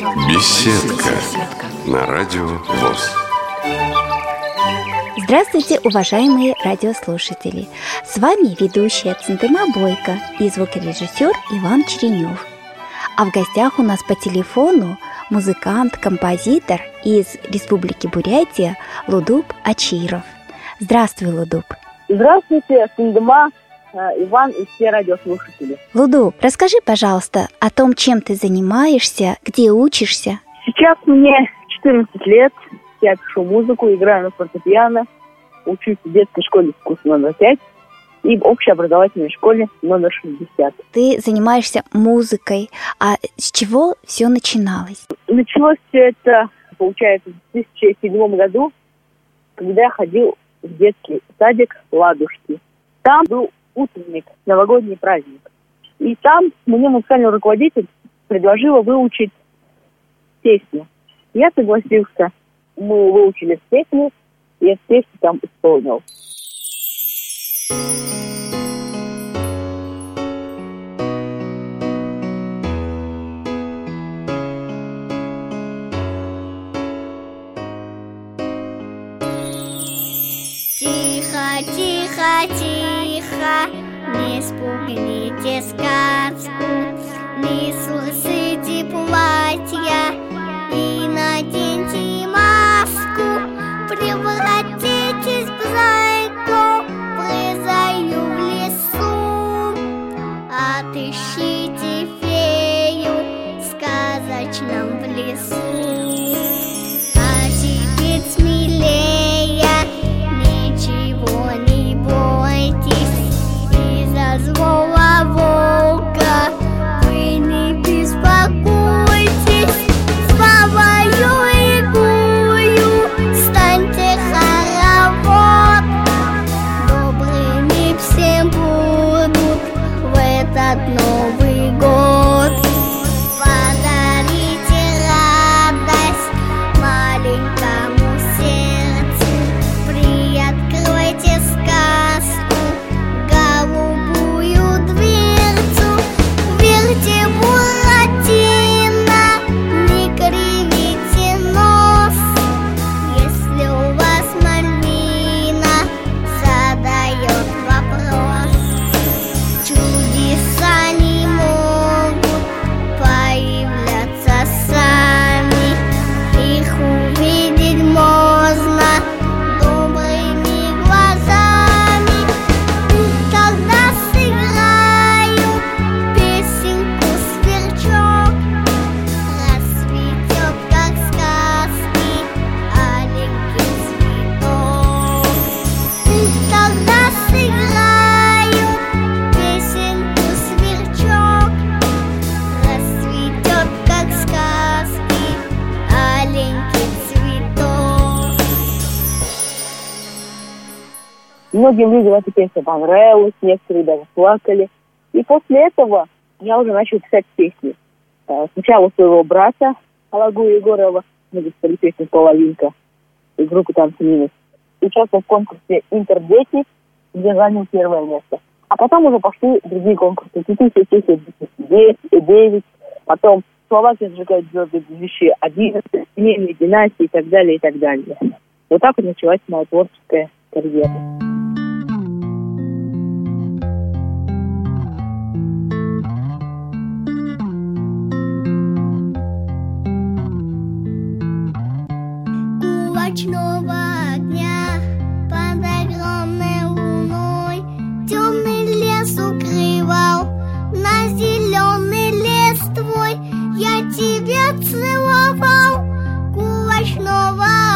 Беседка на радио ВОЗ. Здравствуйте, уважаемые радиослушатели! С вами ведущая Центыма Бойко и звукорежиссер Иван Черенев. А в гостях у нас по телефону музыкант, композитор из Республики Бурятия Лудуб Ачиров. Здравствуй, Лудуб! Здравствуйте, Центыма Э, Иван и все радиослушатели. Луду, расскажи, пожалуйста, о том, чем ты занимаешься, где учишься. Сейчас мне 14 лет, я пишу музыку, играю на фортепиано, учусь в детской школе искусств номер 5 и в общеобразовательной школе номер 60. Ты занимаешься музыкой, а с чего все начиналось? Началось все это, получается, в 2007 году, когда я ходил в детский садик «Ладушки». Там был утренник, новогодний праздник. И там мне музыкальный руководитель предложила выучить песню. Я согласился. Мы выучили песню, и я песню там исполнил. Не спугните сказку, не слышите платья Многим людям эта песня понравилась, некоторые даже плакали. И после этого я уже начал писать песни. Э, Сначала своего брата Алагу Егорова мы записали песню «Половинка» и группы «Танцы минус». Участвовал в конкурсе «Интердети», где занял первое место. А потом уже пошли другие конкурсы. 2009, потом Словакия сжигает звезды 2011, семейные династии и так далее, и так далее. Вот так вот началась моя творческая карьера. Кулачного огня под огромной луной темный лес укрывал. На зеленый лес твой я тебя целовал. Кулачного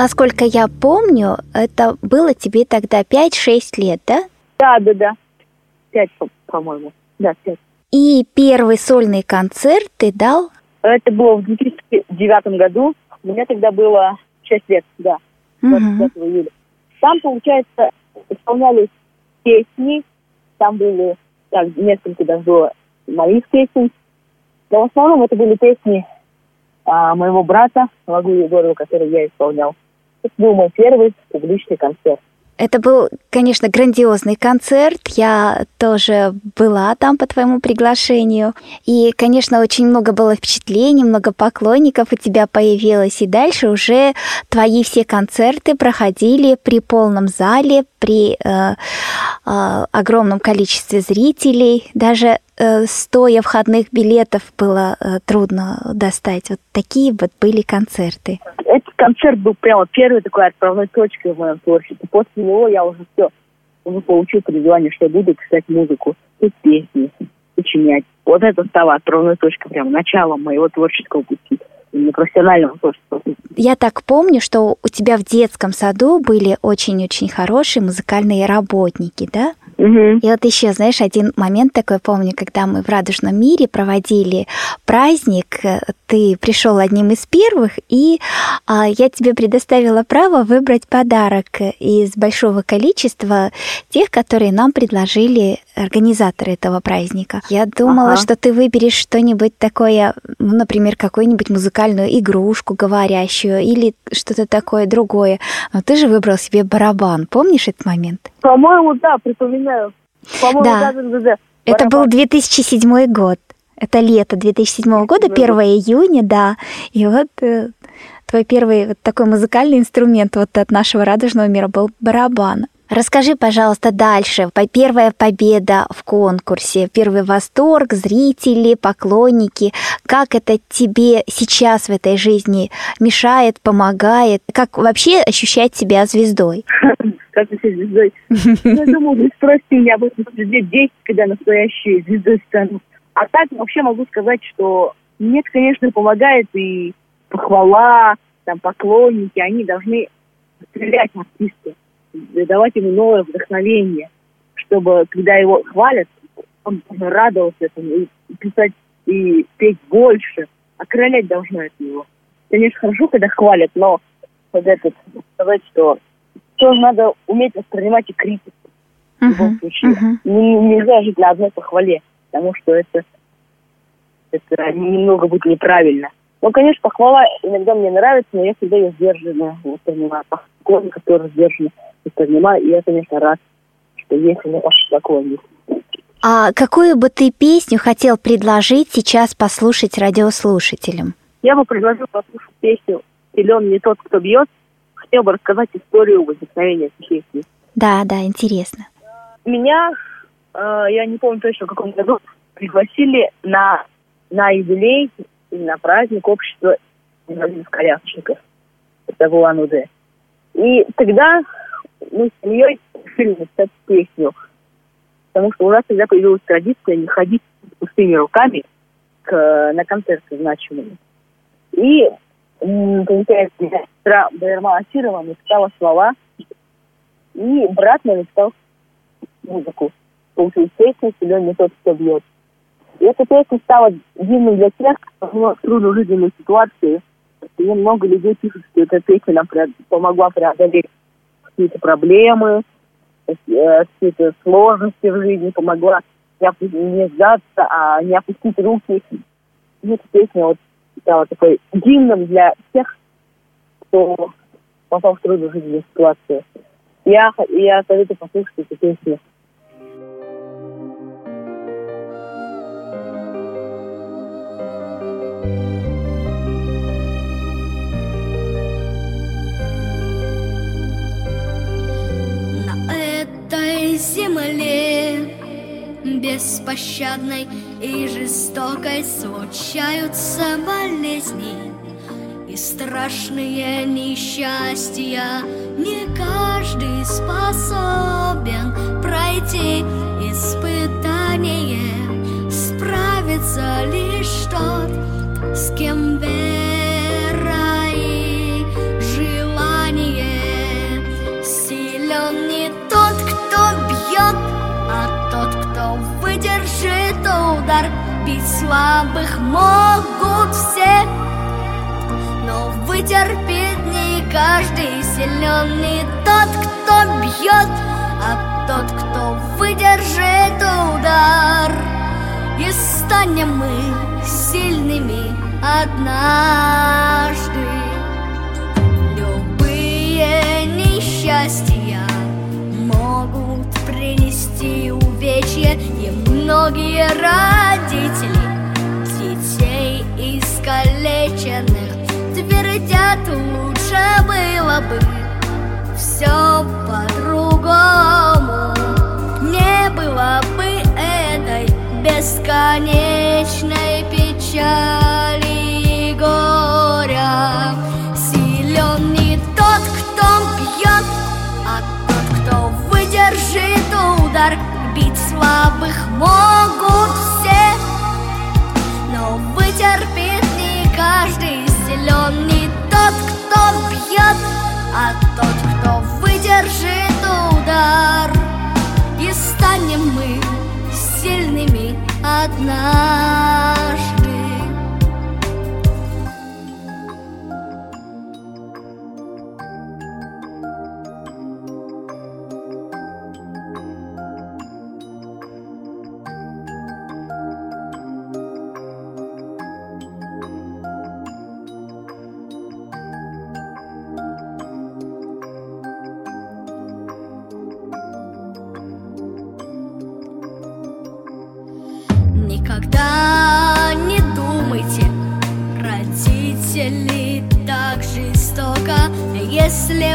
насколько я помню, это было тебе тогда 5-6 лет, да? Да, да, да. Пять, по-моему. Да, пять. И первый сольный концерт ты дал? Это было в 2009 году. Мне тогда было 6 лет, да, 25 угу. июля. Там, получается, исполнялись песни, там были, так, несколько даже было моих песен, но в основном это были песни а, моего брата, Лагу Егорова, который я исполнял. Это был мой первый публичный концерт. Это был, конечно, грандиозный концерт. Я тоже была там по твоему приглашению. И, конечно, очень много было впечатлений, много поклонников у тебя появилось. И дальше уже твои все концерты проходили при полном зале, при э, э, огромном количестве зрителей. Даже стоя входных билетов было э, трудно достать. Вот такие вот были концерты этот концерт был прямо первой такой отправной точкой в моем творчестве. После него я уже все, уже получил призвание, что я буду писать музыку, петь песни, сочинять. Вот это стало отправной точкой, прям началом моего творческого пути профессионального творчества. Я так помню, что у тебя в детском саду были очень-очень хорошие музыкальные работники, да? Угу. И вот еще, знаешь, один момент такой помню, когда мы в Радужном мире проводили праздник, ты пришел одним из первых, и а, я тебе предоставила право выбрать подарок из большого количества тех, которые нам предложили организаторы этого праздника. Я думала, ага. что ты выберешь что-нибудь такое, ну, например, какую-нибудь музыкальную игрушку говорящую или что-то такое другое. Но ты же выбрал себе барабан. Помнишь этот момент? По-моему, да, припоминаю. По-моему, да. да, да, да. Это был 2007 год. Это лето 2007 года, 1 июня, да. И вот э, твой первый вот такой музыкальный инструмент вот от нашего радужного мира был барабан. Расскажи, пожалуйста, дальше. Первая победа в конкурсе, первый восторг, зрители, поклонники. Как это тебе сейчас в этой жизни мешает, помогает? Как вообще ощущать себя звездой? Как звездой? Я думаю, вы спросите об этом лет 10, когда настоящей звездой стану. А так вообще могу сказать, что мне, конечно, помогает и похвала, там, поклонники, они должны стрелять в артиста давать ему новое вдохновение, чтобы, когда его хвалят, он радовался этому и писать и петь больше, окрылять должно это его. Конечно, хорошо, когда хвалят, но вот этот, сказать, что тоже надо уметь воспринимать и критику. Uh-huh, в любом случае. Uh-huh. Нельзя жить на одной похвале, потому что это, это немного будет неправильно. Ну, конечно, похвала иногда мне нравится, но я всегда ее сдержанно воспринимаю. Поклон, который сдержанно воспринимаю, и я, конечно, рад, что есть у меня такое А какую бы ты песню хотел предложить сейчас послушать радиослушателям? Я бы предложил послушать песню «Силен не тот, кто бьет». Хотел бы рассказать историю возникновения этой песни. Да, да, интересно. Меня, э, я не помню точно в каком году, пригласили на, на юбилей на праздник общества инвалидов-колясочников. Это в Улан-Удэ. И тогда мы с семьей решили написать песню. Потому что у нас всегда появилась традиция не ходить пустыми руками к, на концерты значимые. И, получается, сестра Байерма Асирова написала слова, и брат мой написал музыку. Получилась песня «Силен не тот, кто бьет». И эта песня стала дивной для тех, кто в трудной жизненной ситуации. И много людей пишут, что эта песня нам помогла преодолеть какие-то проблемы, э, какие-то сложности в жизни, помогла не сдаться, а не опустить руки. И эта песня вот стала такой гимном для тех, кто попал в трудную жизненную ситуацию. Я, я советую послушать эту песню. Земле Беспощадной и жестокой Случаются болезни и страшные несчастья Не каждый способен пройти. Испытание Справится лишь тот, с кем вера бить слабых могут все Но вытерпит не каждый силен тот, кто бьет, а тот, кто выдержит удар. И станем мы сильными однажды. Любые несчастья могут принести увечья И многие родители детей искалеченных. Твердят, лучше было бы все по-другому могут все, но вытерпит не каждый силен Не тот, кто бьет, а тот, кто выдержит удар. И станем мы сильными однажды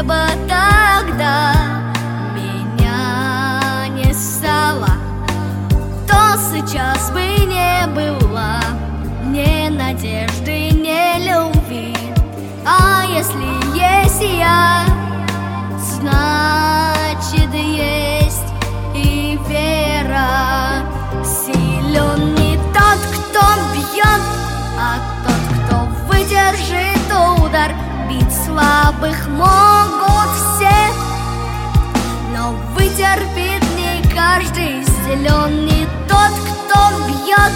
Бы тогда меня не стало То сейчас бы не было ни надежды, ни любви. А если есть я, Силен не тот, кто бьет,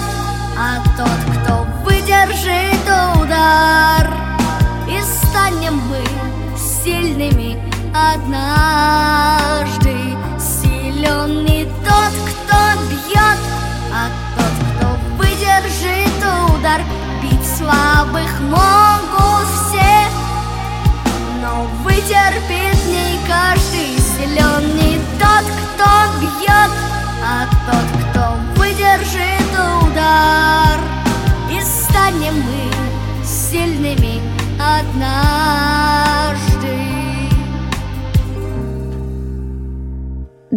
а тот, кто выдержит удар. И станем мы сильными однажды. Силен не тот, кто бьет, а тот, кто выдержит удар. Бить слабых могут все, но вытерпит не каждый. Силен не тот, кто бьет, а тот, кто выдержит удар И станем мы сильными однажды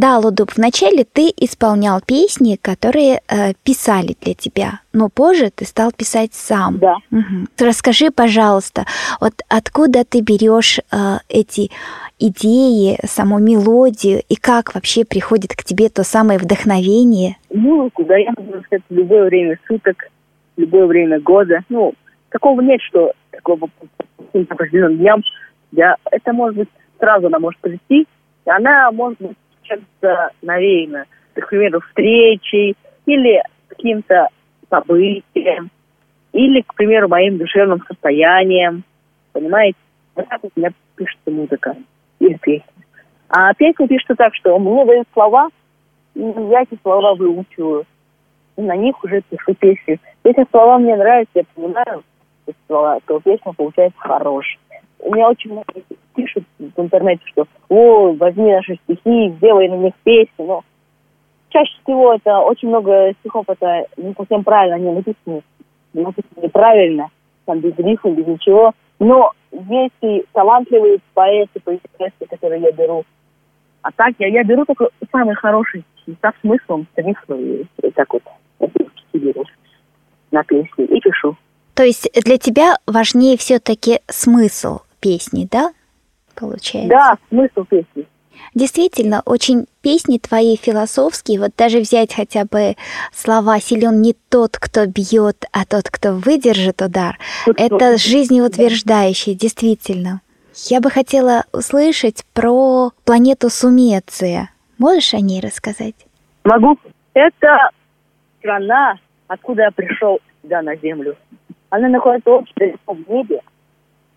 Да, Лудуб, вначале ты исполнял песни, которые э, писали для тебя, но позже ты стал писать сам. Да. Мгм. Расскажи, пожалуйста, вот откуда ты берешь э, эти идеи, саму мелодию, и как вообще приходит к тебе то самое вдохновение? Музыку, да, я могу сказать, в любое время суток, в любое время года. Ну, такого нет, что такого по определенным дням. Я, это может быть сразу она может прийти, и она может быть чем-то навеяна. К примеру, встречей или каким-то событием, или, к примеру, моим душевным состоянием. Понимаете? Вот так у меня пишется музыка или песня. А песня пишется так, что дают слова, и я эти слова выучиваю. И на них уже пишу песню. Если слова мне нравятся, я понимаю слова, то песня получается хорошая. У меня очень много пишут в интернете, что «О, возьми наши стихи, сделай на них песню». Но чаще всего это очень много стихов, это не совсем правильно, они написаны, написаны неправильно, там без рифма, без ничего. Но есть и талантливые поэты, поэтессы, которые я беру. А так я, я беру только самые хорошие стихи, со смыслом, с рифмой, и, и так вот. Беру на песни и пишу. То есть для тебя важнее все-таки смысл песни, да? Получается. Да, смысл песни. Действительно, очень песни твои философские, вот даже взять хотя бы слова «силен не тот, кто бьет, а тот, кто выдержит удар», это жизнеутверждающее, действительно. Я бы хотела услышать про планету Сумеция. Можешь о ней рассказать? Могу. Это страна откуда я пришел сюда на землю. Она находится очень далеко в небе,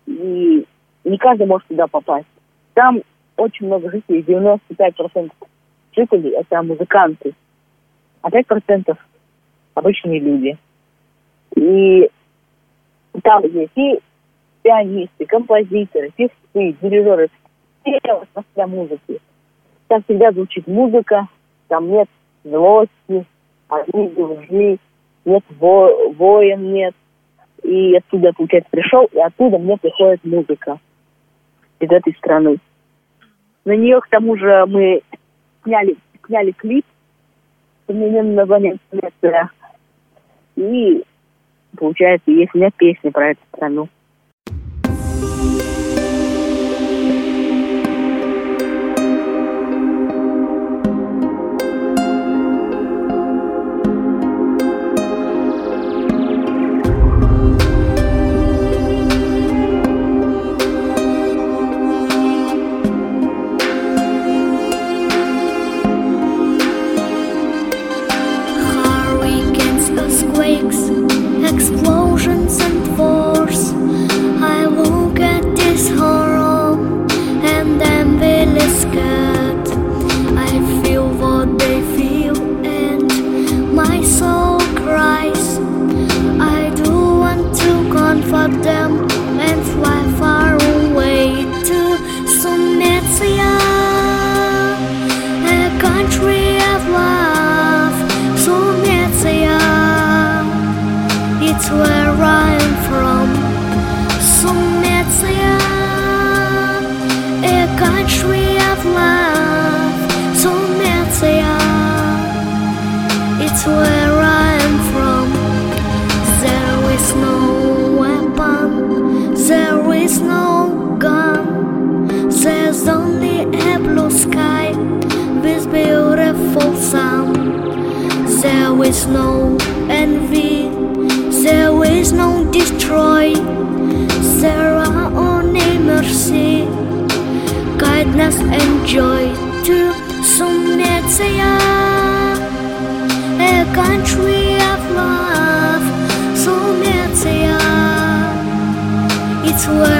и не каждый может туда попасть. Там очень много жителей, 95% жителей – это музыканты, а 5% – обычные люди. И там есть и пианисты, композиторы, певцы, дирижеры, все мастера музыки. Там всегда звучит музыка, там нет злости, обиды, лжи, нет во воин, нет. И оттуда, получается, пришел, и оттуда мне приходит музыка из этой страны. На нее, к тому же, мы сняли, сняли клип с современным названием. И, получается, есть у меня песня про эту страну. sadness and joy to Sumetsaya, a country of love. Sumetsaya, it's where.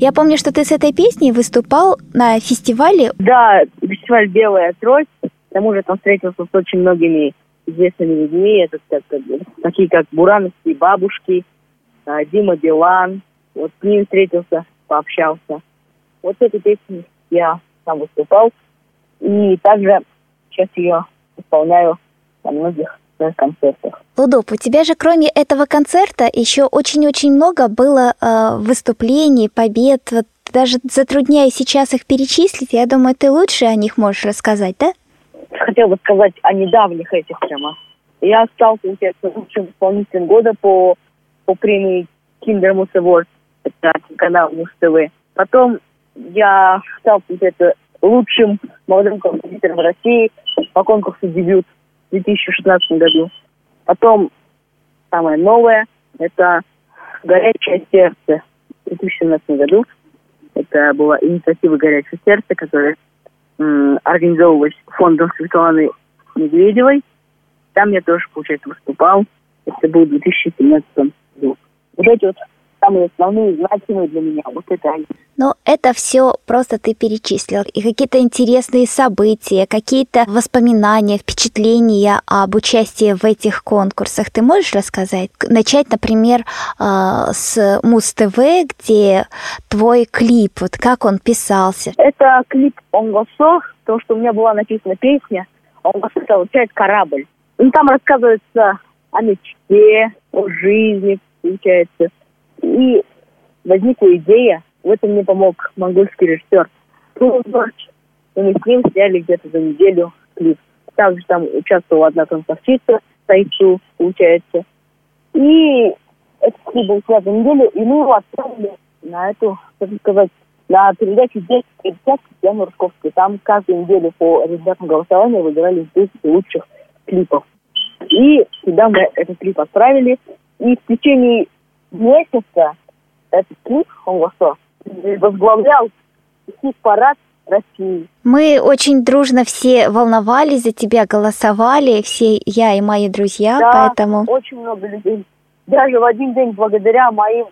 Я помню, что ты с этой песней выступал на фестивале. Да, фестиваль «Белая трость». К тому же там встретился с очень многими известными людьми. Это как, такие как Бурановские бабушки, а, Дима Билан. Вот с ним встретился, пообщался. Вот эту песню я сам выступал. И также сейчас ее исполняю на многих концертах. Лудоп, у тебя же кроме этого концерта еще очень-очень много было э, выступлений, побед. Вот даже затрудняюсь сейчас их перечислить. Я думаю, ты лучше о них можешь рассказать, да? Хотел бы сказать о недавних этих прямо. Я стал, получается, лучшим исполнителем года по, по премии Kinder Muse Award. Это канал Муз ТВ. Потом я стал, получается, лучшим молодым композитором России по конкурсу «Дебют» в 2016 году. Потом самое новое – это «Горячее сердце» в 2017 году. Это была инициатива «Горячее сердце», которая м, организовывалась фондом Светланы Медведевой. Там я тоже, получается, выступал. Это был в 2017 году. Вот эти вот самые основные, значимые для меня. Вот это они. Но это все просто ты перечислил. И какие-то интересные события, какие-то воспоминания, впечатления об участии в этих конкурсах ты можешь рассказать? Начать, например, а, с Муз-ТВ, где твой клип, вот как он писался? Это клип «Онгосо», потому что у меня была написана песня «Онгосо» это означает «корабль». Ну, там рассказывается о мечте, о жизни, получается. И возникла идея, в этом мне помог монгольский режиссер Тулу. И мы с ним сняли где-то за неделю клип. Также там участвовала одна танцовщица, Тайчу, получается. И этот клип был снят за неделю, и мы его отправили на эту, как сказать, на передачу «10 50» Яну Русковской. Там каждую неделю по результатам голосования выбирали 10 лучших клипов. И сюда мы этот клип отправили. И в течение месяца этот клип, он возглавлял хит-парад России. Мы очень дружно все волновались за тебя, голосовали, все я и мои друзья, да, поэтому... очень много людей. Даже в один день благодаря моим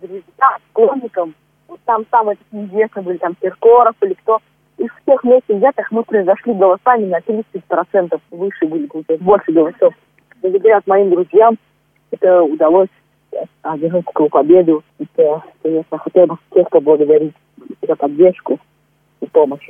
друзьям, склонникам, вот там самые такие известные были, там Киркоров или кто, из всех вместе взятых мы произошли голосами на 30% выше были, больше голосов. Благодаря моим друзьям это удалось одержать такую победу. Это, конечно, хотел бы всех поблагодарить за поддержку и помощь.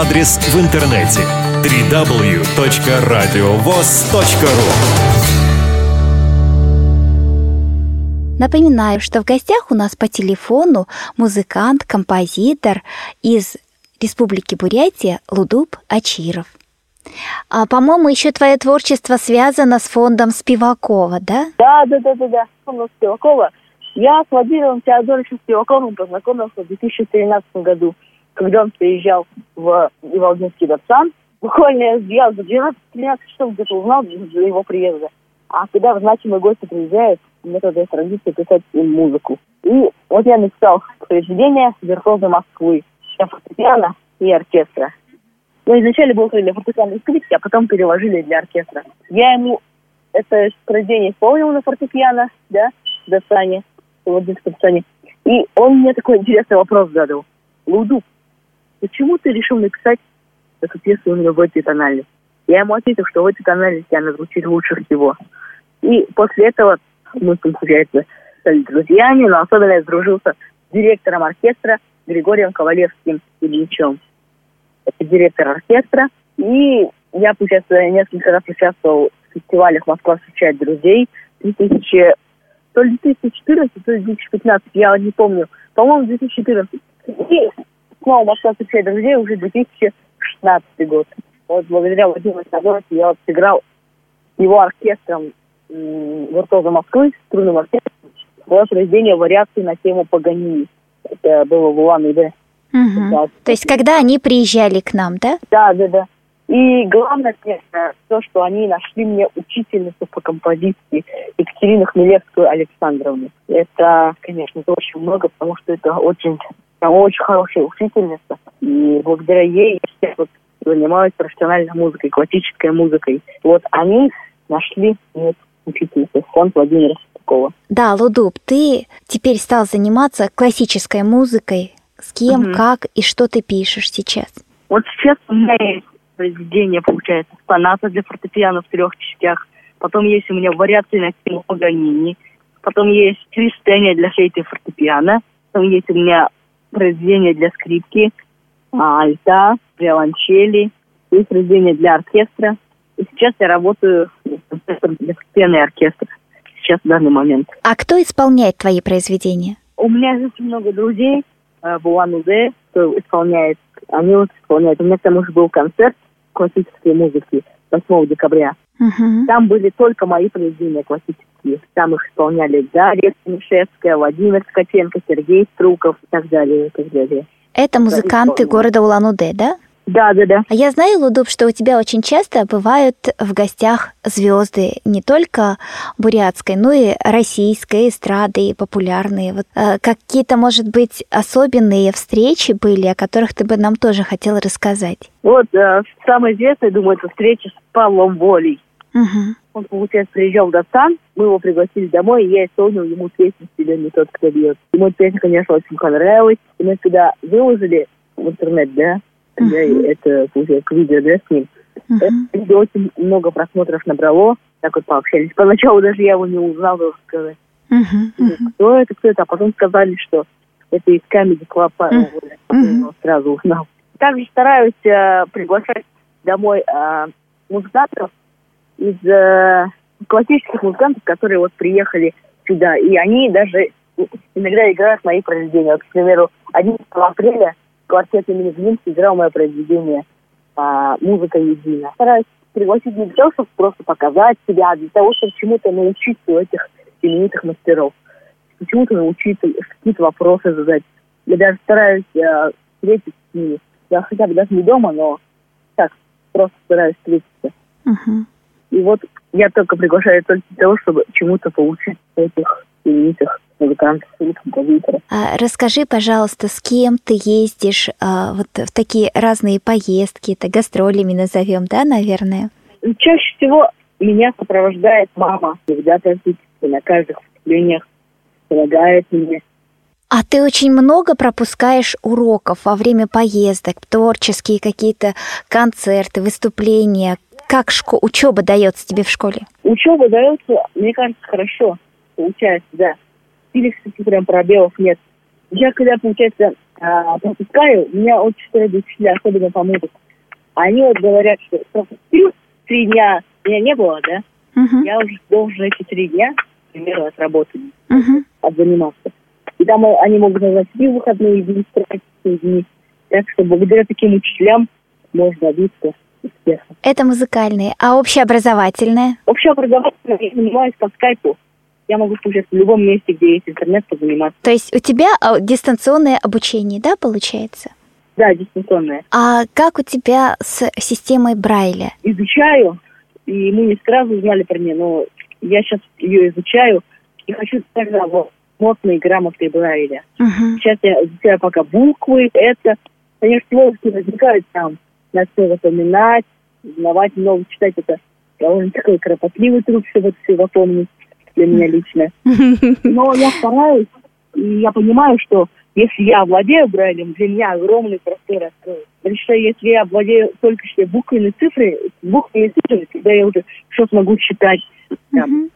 Адрес в интернете www.radiovoz.ru Напоминаю, что в гостях у нас по телефону музыкант, композитор из Республики Бурятия Лудуб Ачиров. А, по-моему, еще твое творчество связано с фондом Спивакова, да? Да, да, да, да, да. Фондом Спивакова. Я с Владимиром Теодоровичем Спиваковым познакомился в 2013 году, когда он приезжал в Иволгинский Датсан. Буквально я за 12-13 часов где-то узнал за его приезда. А когда значимые гости приезжают, у меня тогда есть традиция писать им музыку. И вот я написал произведение «Виртуозы Москвы» для фортепиано и оркестра. Ну, изначально было для фортепиано и скрипки, а потом переложили для оркестра. Я ему это произведение исполнил на фортепиано, да, в Датсане, в Владимирском Датсане. И он мне такой интересный вопрос задал. Луду, почему ты решил написать эту пьесу именно в этой тональности? Я ему ответил, что в этой тональности она звучит лучше всего. И после этого мы, получается, стали друзьями, но особенно я сдружился с директором оркестра Григорием Ковалевским Ильичем. Это директор оркестра. И я, получается, несколько раз участвовал в фестивалях «Москва встречает друзей» 2000, то ли 2014, то ли 2015, я не помню. По-моему, 2014. И снова «Москва встречает друзей» уже 2016 год. Вот благодаря Владимиру Садовичу я сыграл его оркестром «Виртуоза Москвы», струнным оркестром, свое произведение «Вариации на тему Паганини». Это было в Улан-Удэ. Угу. Да. То есть, когда они приезжали к нам, да? Да, да, да. И главное, конечно, то, что они нашли мне учительницу по композиции Екатерину Хмелевскую Александровну. Это, конечно, это очень много, потому что это очень, прям очень хорошая учительница. И благодаря ей я вот занимаюсь профессиональной музыкой, классической музыкой. Вот они нашли мне учительницу, фонд Владимира Салтыкова. Да, Лудуб, ты теперь стал заниматься классической музыкой. С кем, Мгм. как и что ты пишешь сейчас? Вот сейчас у меня есть произведение, получается, соната для фортепиано в трех частях. Потом есть у меня вариации на тему Паганини. Потом есть кристения для флейты и фортепиано. Потом есть у меня произведение для скрипки, а, альта, виолончели. Есть произведение для оркестра. И сейчас я работаю концертом для и оркестра. Сейчас в данный момент. А кто исполняет твои произведения? У меня очень много друзей э, в Улан-Удэ, кто исполняет. Они вот исполняют. У меня там уже был концерт классической музыки 8 декабря. Мгм. Там были только мои произведения классические. Там их исполняли Дарья Станишевская, Владимир Ткаченко, Сергей Струков и так далее, и так далее. Это музыканты города Улан-Удэ, да? Да, да, да. А я знаю, Лудуб, что у тебя очень часто бывают в гостях звезды не только бурятской, но и российской эстрады, и популярные. Вот э, какие-то, может быть, особенные встречи были, о которых ты бы нам тоже хотела рассказать. Вот э, самая известная, думаю, это встреча с Павлом Волей. Мгм. Он, получается, приезжал в Датсан, мы его пригласили домой, и я исполнил ему песню «Себе не тот, кто бьет». Ему эта песня, конечно, очень понравилась. И мы сюда выложили в интернет, да, я это, получается, видео, да, с ним. Это видео очень много просмотров набрало, так вот пообщались. Поначалу даже я его не узнал, должен сказать. Кто это, кто это? А потом сказали, что это из Comedy Club. Я его сразу узнал. Также стараюсь э, приглашать домой э, музыкантов из э, классических музыкантов, которые вот приехали сюда. И они даже иногда играют мои произведения. Вот, к примеру, 11 апреля квартет имени Глинки играл мое произведение а, «Музыка едина». Стараюсь пригласить не для чтобы просто показать себя, а для того, чтобы чему-то научиться у этих именитых мастеров. Почему-то научиться, какие-то вопросы задать. Я даже стараюсь э, встретиться с ними. Я хотя бы даже не дома, но так, просто стараюсь встретиться. Мгм. И вот я только приглашаю только для того, чтобы чему-то получить этих именитых музыкантов композиторов. А Расскажи, пожалуйста, с кем ты ездишь а, вот в такие разные поездки, это гастролями назовем, да, наверное? И Чаще всего меня сопровождает мама. Всегда практически на каждых выступлениях помогает мне. А ты очень много пропускаешь уроков во время поездок, творческие какие-то концерты, выступления. Как шко- учеба дается тебе в школе? Учеба дается, мне кажется, хорошо. Получается, да. Или, кстати, прям пробелов нет. Я когда, получается, а, пропускаю, меня очень строгие учителя, особенно по музыке. Они вот говорят, что пропустил три дня, меня не было, да? Мгм. Я уже должен эти три дня, к примеру, отработать, Мгм. отзаниматься. И там э, они могут назначить и выходные дни, и дни. Так что благодаря таким учителям можно добиться интересно. Это музыкальные. А общеобразовательное? Общеобразовательное я занимаюсь по скайпу. Я могу получаться в любом месте, где есть интернет, позаниматься. То есть у тебя а, дистанционное обучение, да, получается? Да, дистанционное. А как у тебя с системой Брайля? Изучаю, и мы не сразу узнали про нее, но я сейчас ее изучаю и хочу тогда вот нотные грамоты Брайля. Мгм. Сейчас я изучаю пока буквы, это, конечно, сложности возникают там, надо все запоминать, узнавать много, читать это довольно такой кропотливый труд, чтобы все запомнить для меня лично. Но я стараюсь, и я понимаю, что если я владею Брайлем, для меня огромный простор откроется. Потому что если я владею только что буквами цифры, буквами цифры, тогда я уже что смогу читать, там,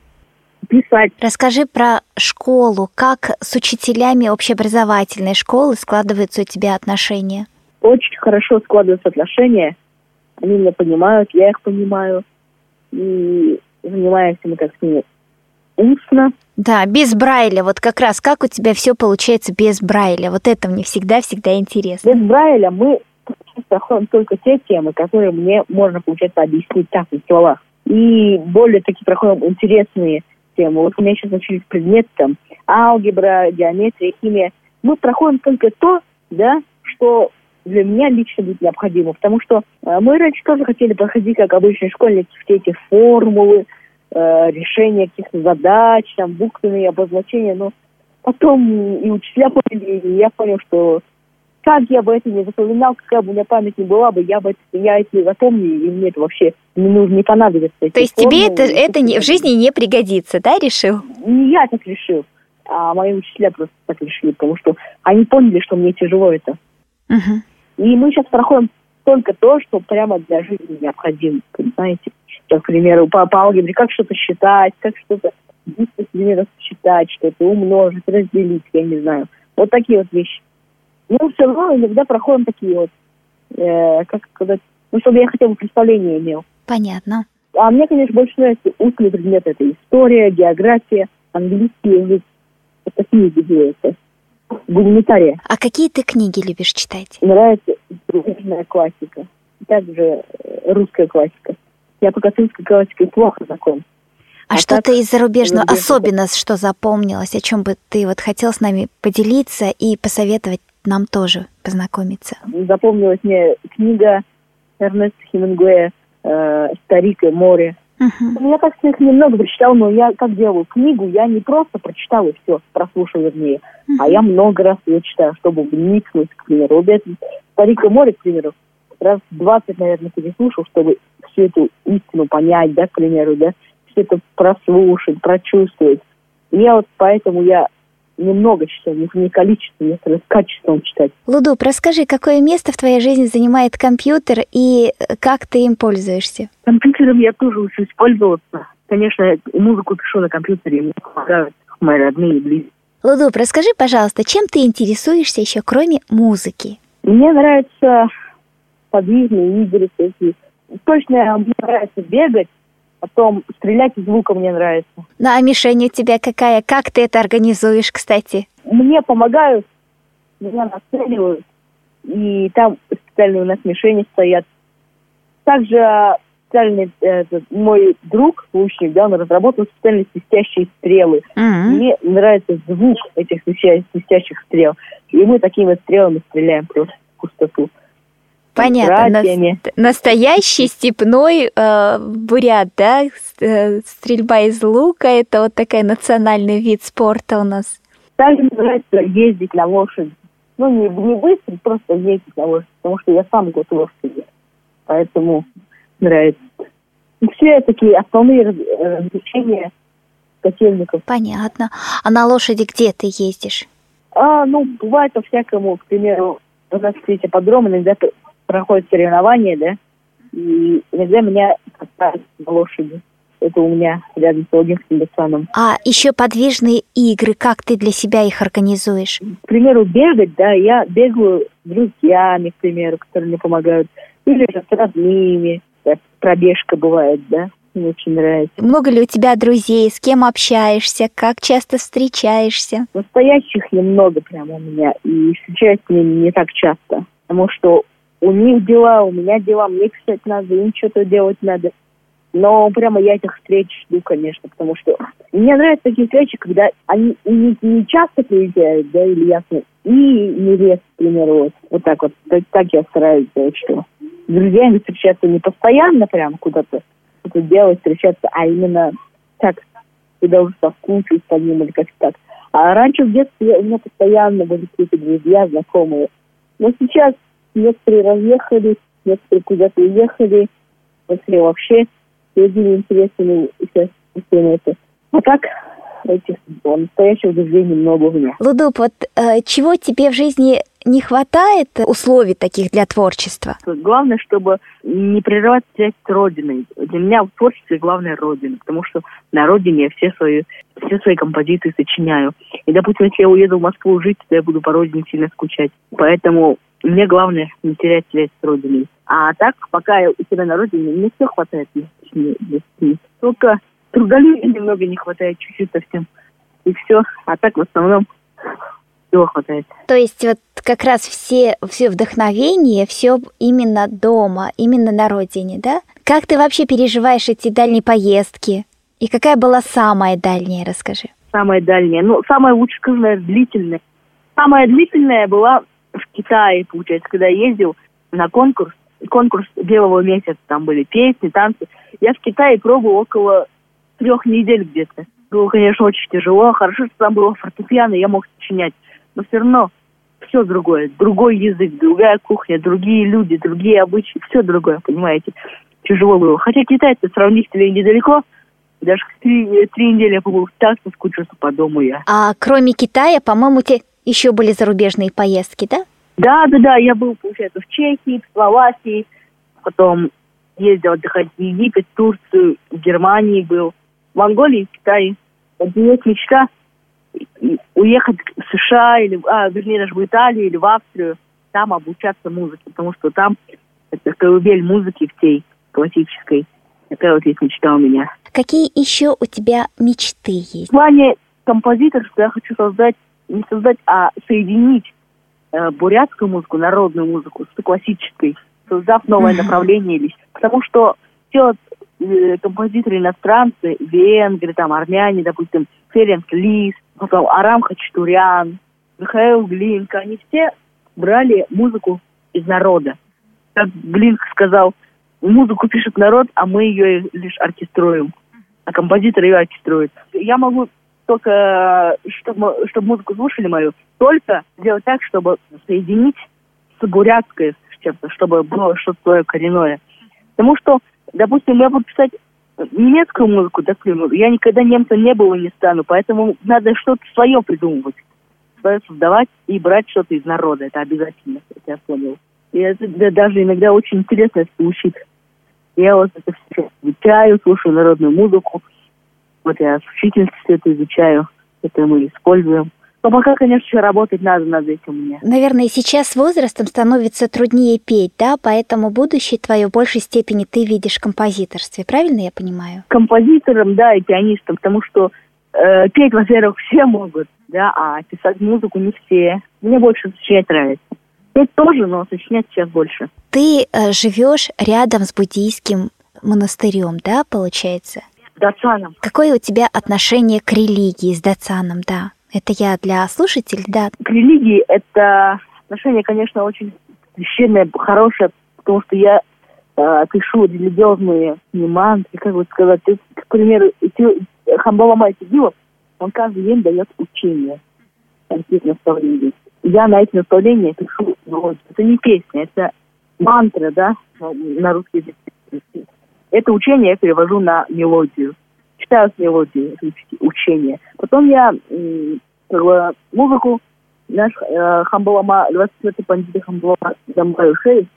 писать. Расскажи про школу. Как с учителями общеобразовательной школы складываются у тебя отношения? Очень хорошо складываются отношения. Они меня понимают, я их понимаю. И занимаемся мы как с ними устно. Да, без Брайля. Вот как раз как у тебя все получается без Брайля? Вот это мне всегда-всегда интересно. Без Брайля мы проходим только те темы, которые мне можно, получается, объяснить так, на словах. И более такие проходим интересные темы. Вот у меня сейчас начались предметы там алгебра, геометрия, химия. Мы проходим только то, да, что для меня лично будет необходимо. Потому что э, мы раньше тоже хотели проходить, как обычные школьники, все эти формулы, э, решения каких-то задач, там, буквенные обозначения. Но потом и учителя поняли, и я понял, что как я бы это не запоминал, какая бы у меня память не была бы, я бы это, я это запомню, и мне это вообще не нужно, не понадобится. То есть тебе формулы, это, эти это не, в жизни не пригодится, да, решил? Не я так решил, а мои учителя просто так решили, потому что они поняли, что мне тяжело это. Мгм. И мы сейчас проходим только то, что прямо для жизни необходимо, понимаете? Как, к примеру, по, по алгебре, как что-то считать, как что-то 10 примеров считать, что-то умножить, разделить, я не знаю. Вот такие вот вещи. Но все равно иногда проходим такие вот, э, как сказать, ну, чтобы я хотя бы представление имел. Понятно. А мне, конечно, больше нравятся устные предметы. Это история, география, английский язык. Это книги делаются. Гуманитария. А какие ты книги любишь читать? Нравится зарубежная классика. Также э, русская классика. Я пока с русской классикой плохо знаком. А, А что-то из зарубежного зарубежного. особенно, что запомнилось, о чем бы ты вот хотел с нами поделиться и посоветовать нам тоже познакомиться? Запомнилась мне книга Эрнеста Хемингуэя э, «Старик и море». Мгм. Я так их немного прочитал, но я как делаю книгу, я не просто прочитал и все, прослушал вернее, а я много раз ее читаю, чтобы вникнуть, к примеру. Вот «Старик и море», к примеру, раз 20, наверное, переслушал, чтобы всю эту истину понять, да, к примеру, да, все это прослушать, прочувствовать. И я вот поэтому я немного читаю, не, не количеством, я стараюсь качеством читать. Лудуп, расскажи, какое место в твоей жизни занимает компьютер и э, как ты им пользуешься? Компьютером я тоже учусь пользоваться. Конечно, музыку пишу на компьютере, мне помогают мои родные и близкие. Лудуп, расскажи, пожалуйста, чем ты интересуешься еще кроме музыки? Мне нравятся подвижные игры всякие. Точно мне нравится бегать, потом стрелять из лука мне нравится. Ну а мишень у тебя какая? Как ты это организуешь, кстати? Мне помогают, меня нацеливают, и там специальные у нас мишени стоят. Также специальный э, этот, мой друг, лучник, да, он разработал специальные свистящие стрелы. М. Мне нравится звук этих свистя- свистящих стрел. И мы такими стрелами стреляем просто в пустоту. Понятно. Братьями. Настоящий степной э, бурят, да? Э, Стрельба из лука – это вот такой национальный вид спорта у нас. Также нравится ездить на лошади. Ну, не, не быстро, просто ездить на лошади, потому что я сам год лошади. Поэтому нравится. И все такие основные раз- развлечения кочевников. Понятно. А на лошади где ты ездишь? А, ну, бывает по-всякому, к примеру, у нас есть ипподром, иногда проходят соревнования, да, и иногда меня катают на лошади. Это у меня рядом с Логинским Бацаном. А еще подвижные игры, как ты для себя их организуешь? К примеру, бегать, да, я бегаю с друзьями, к примеру, которые мне помогают, или же с родными, Так, пробежка бывает, да, мне очень нравится. Много ли у тебя друзей, с кем общаешься, как часто встречаешься? Настоящих немного прямо у меня, и встречаюсь с ними не так часто, потому что у них дела, у меня дела, мне писать надо, им что-то делать надо. Но прямо я этих встреч жду, конечно, потому что мне нравятся такие встречи, когда они не, не часто приезжают, да, или ясно, и не резко, к примеру, вот, вот так вот. Так, так я стараюсь делать, что с друзьями встречаться не постоянно прям куда-то что-то делать, встречаться, а именно так, когда уже соскучусь по ним или как-то так. А раньше в детстве у меня постоянно были какие-то друзья, знакомые. Но сейчас некоторые разъехались, некоторые куда-то уехали, некоторые вообще следили интересными всем это. А так, этих настоящих друзей немного у меня. Лудуп, вот э, чего тебе в жизни не хватает условий таких для творчества? Главное, чтобы не прерывать связь с Родиной. Для меня в творчестве главное Родина, потому что на Родине я все свои, все свои композиции сочиняю. И, допустим, если я уеду в Москву жить, то я буду по Родине сильно скучать. Поэтому мне главное не терять связь с Родиной. А так, пока я у себя на Родине, мне все хватает. Только трудолюбия немного не хватает, чуть-чуть совсем. И все. А так в основном всего хватает. То есть вот как раз все, все вдохновение, все именно дома, именно на родине, да? Как ты вообще переживаешь эти дальние поездки? И какая была самая дальняя, расскажи. Самая дальняя, ну, самая лучше, скажу, наверное, длительная. Самая длительная была в Китае, получается, когда я ездил на конкурс. Конкурс белого месяца, там были песни, танцы. Я в Китае пробовал около трех недель где-то. Было, конечно, очень тяжело. Хорошо, что там было фортепиано, я мог сочинять но все равно все другое. Другой язык, другая кухня, другие люди, другие обычаи, все другое, понимаете. Тяжело было. Хотя китайцы сравнительно недалеко, даже три, три недели я побыл так соскучился по дому я. А кроме Китая, по-моему, тебя еще были зарубежные поездки, да? Да, да, да, я был, получается, в Чехии, в Словакии, потом ездил отдыхать в Египет, Турцию, в Германии был, в Монголии, в Китае. Это есть мечта уехать в США или, а, вернее, даже в Италию или в Австрию, там обучаться музыке, потому что там это колыбель музыки всей классической. Такая вот есть мечта у меня. Какие еще у тебя мечты есть? В плане композиторства я хочу создать, не создать, а соединить э, бурятскую музыку, народную музыку с классической, создав новое uh-huh. направление. Или, потому что все э, композиторы иностранцы, венгры, там, армяне, допустим, Ференц Лис, потом Арам Хачатурян, Михаил Глинка, они все брали музыку из народа. Как Глинка сказал, музыку пишет народ, а мы ее лишь оркеструем, а композитор ее оркеструет. Я могу только, чтобы, чтобы музыку слушали мою, только сделать так, чтобы соединить с бурятской с чем-то, чтобы было что-то свое коренное. Потому что, допустим, я буду писать немецкую музыку, да, я никогда немцем не был и не стану, поэтому надо что-то свое придумывать, свое создавать и брать что-то из народа, это обязательно, это я понял. И это да, даже иногда очень интересно звучит. Я вот это все изучаю, слушаю народную музыку, вот я с учительницей все это изучаю, это мы используем. Но пока, конечно, работать надо над этим мне. Наверное, сейчас с возрастом становится труднее петь, да? Поэтому будущее твое в большей степени ты видишь в композиторстве. Правильно я понимаю? Композитором, да, и пианистом, потому что э, петь, во-первых, все могут, да, а писать музыку не все. Мне больше сочинять нравится. Петь тоже, но сочинять сейчас больше. Ты э, живешь рядом с буддийским монастырем, да, получается? Дацаном. Какое у тебя отношение к религии с Дацаном, да? Это я для слушателей, да. К религии это отношение, конечно, очень священное, хорошее, потому что я э, пишу религиозные мантры, как бы сказать, к примеру, Хамбала Майтидилов, он каждый день дает учение, какие-то наставления. Я на эти наставления пишу ну, Это не песня, это мантра, да, на русский язык. Это учение я перевожу на мелодию читаю с мелодии учения. Потом я музыку, наш э, Хамбалама, 24-й пандит Хамбалама Дамбаюшей,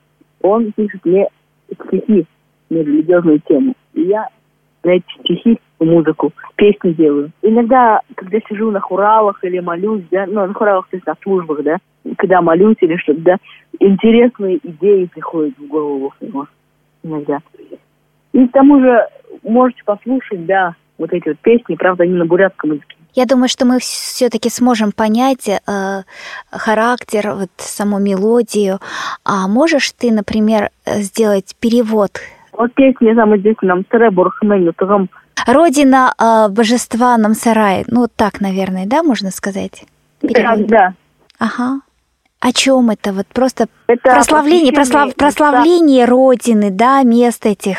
он пишет мне стихи на религиозную тему. И я на эти стихи музыку, песни делаю. Иногда, когда сижу на хуралах или молюсь, да, ну, на хуралах, то есть на службах, да, когда молюсь или что-то, да, интересные идеи приходят в голову иногда. И к тому же можете послушать, да, вот эти вот песни, правда, они на бурятском языке. Я думаю, что мы все-таки сможем понять э, характер, вот саму мелодию. А можешь ты, например, сделать перевод? Вот песня самый нам Тагам. Родина э, божества Намсарай. Ну, так, наверное, да, можно сказать? Перевод. Да, да. Ага. О чем это? Вот просто это прославление, прослав, прославление Родины, да, мест этих.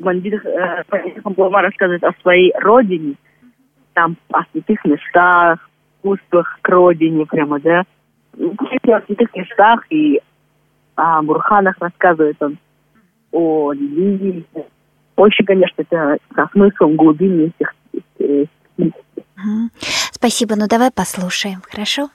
Бандит э, рассказывает о своей родине, там о святых местах, чувствах к родине прямо, да. О святых местах и о Бурханах рассказывает он, о религии. Очень, конечно, это со смыслом глубины этих стихов. Спасибо, ну давай послушаем, хорошо?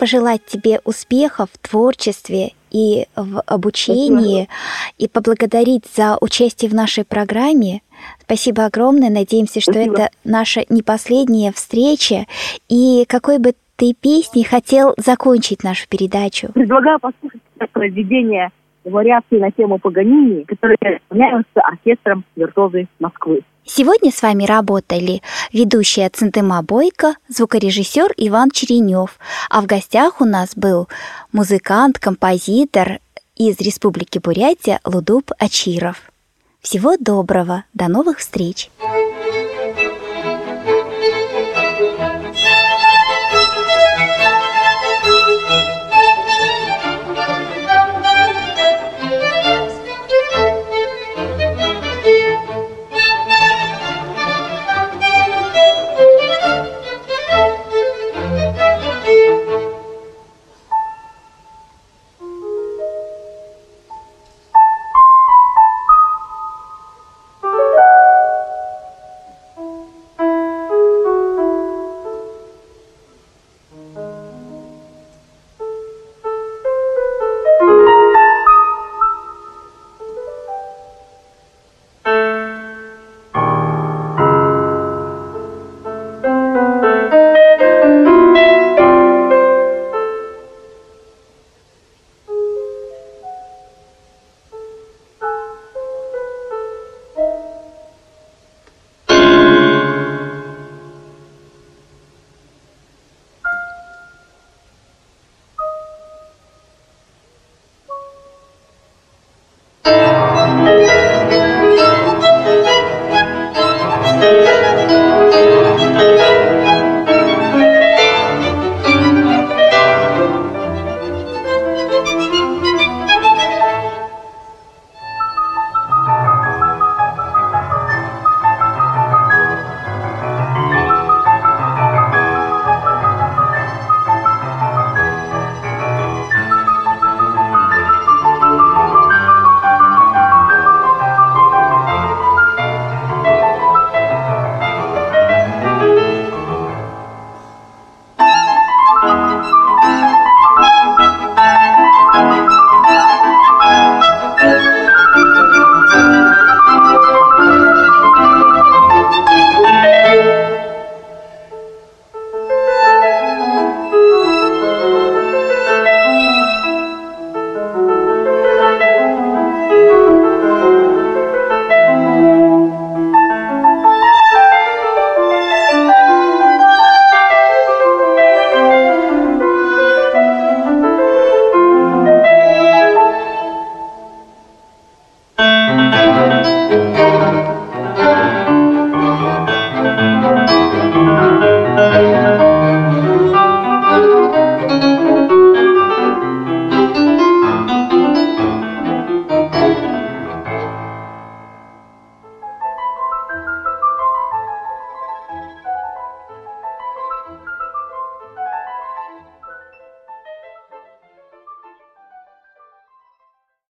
Пожелать тебе успехов в творчестве и в обучении, Спасибо. и поблагодарить за участие в нашей программе. Спасибо огромное. Надеемся, что Спасибо. это наша не последняя встреча. И какой бы ты песней хотел закончить нашу передачу? Предлагаю послушать произведение вариации на тему Паганини, которые исполняются оркестром виртуозы Москвы. Сегодня с вами работали ведущая Центыма Бойко, звукорежиссер Иван Черенев, а в гостях у нас был музыкант, композитор из Республики Бурятия Лудуб Ачиров. Всего доброго, до новых встреч!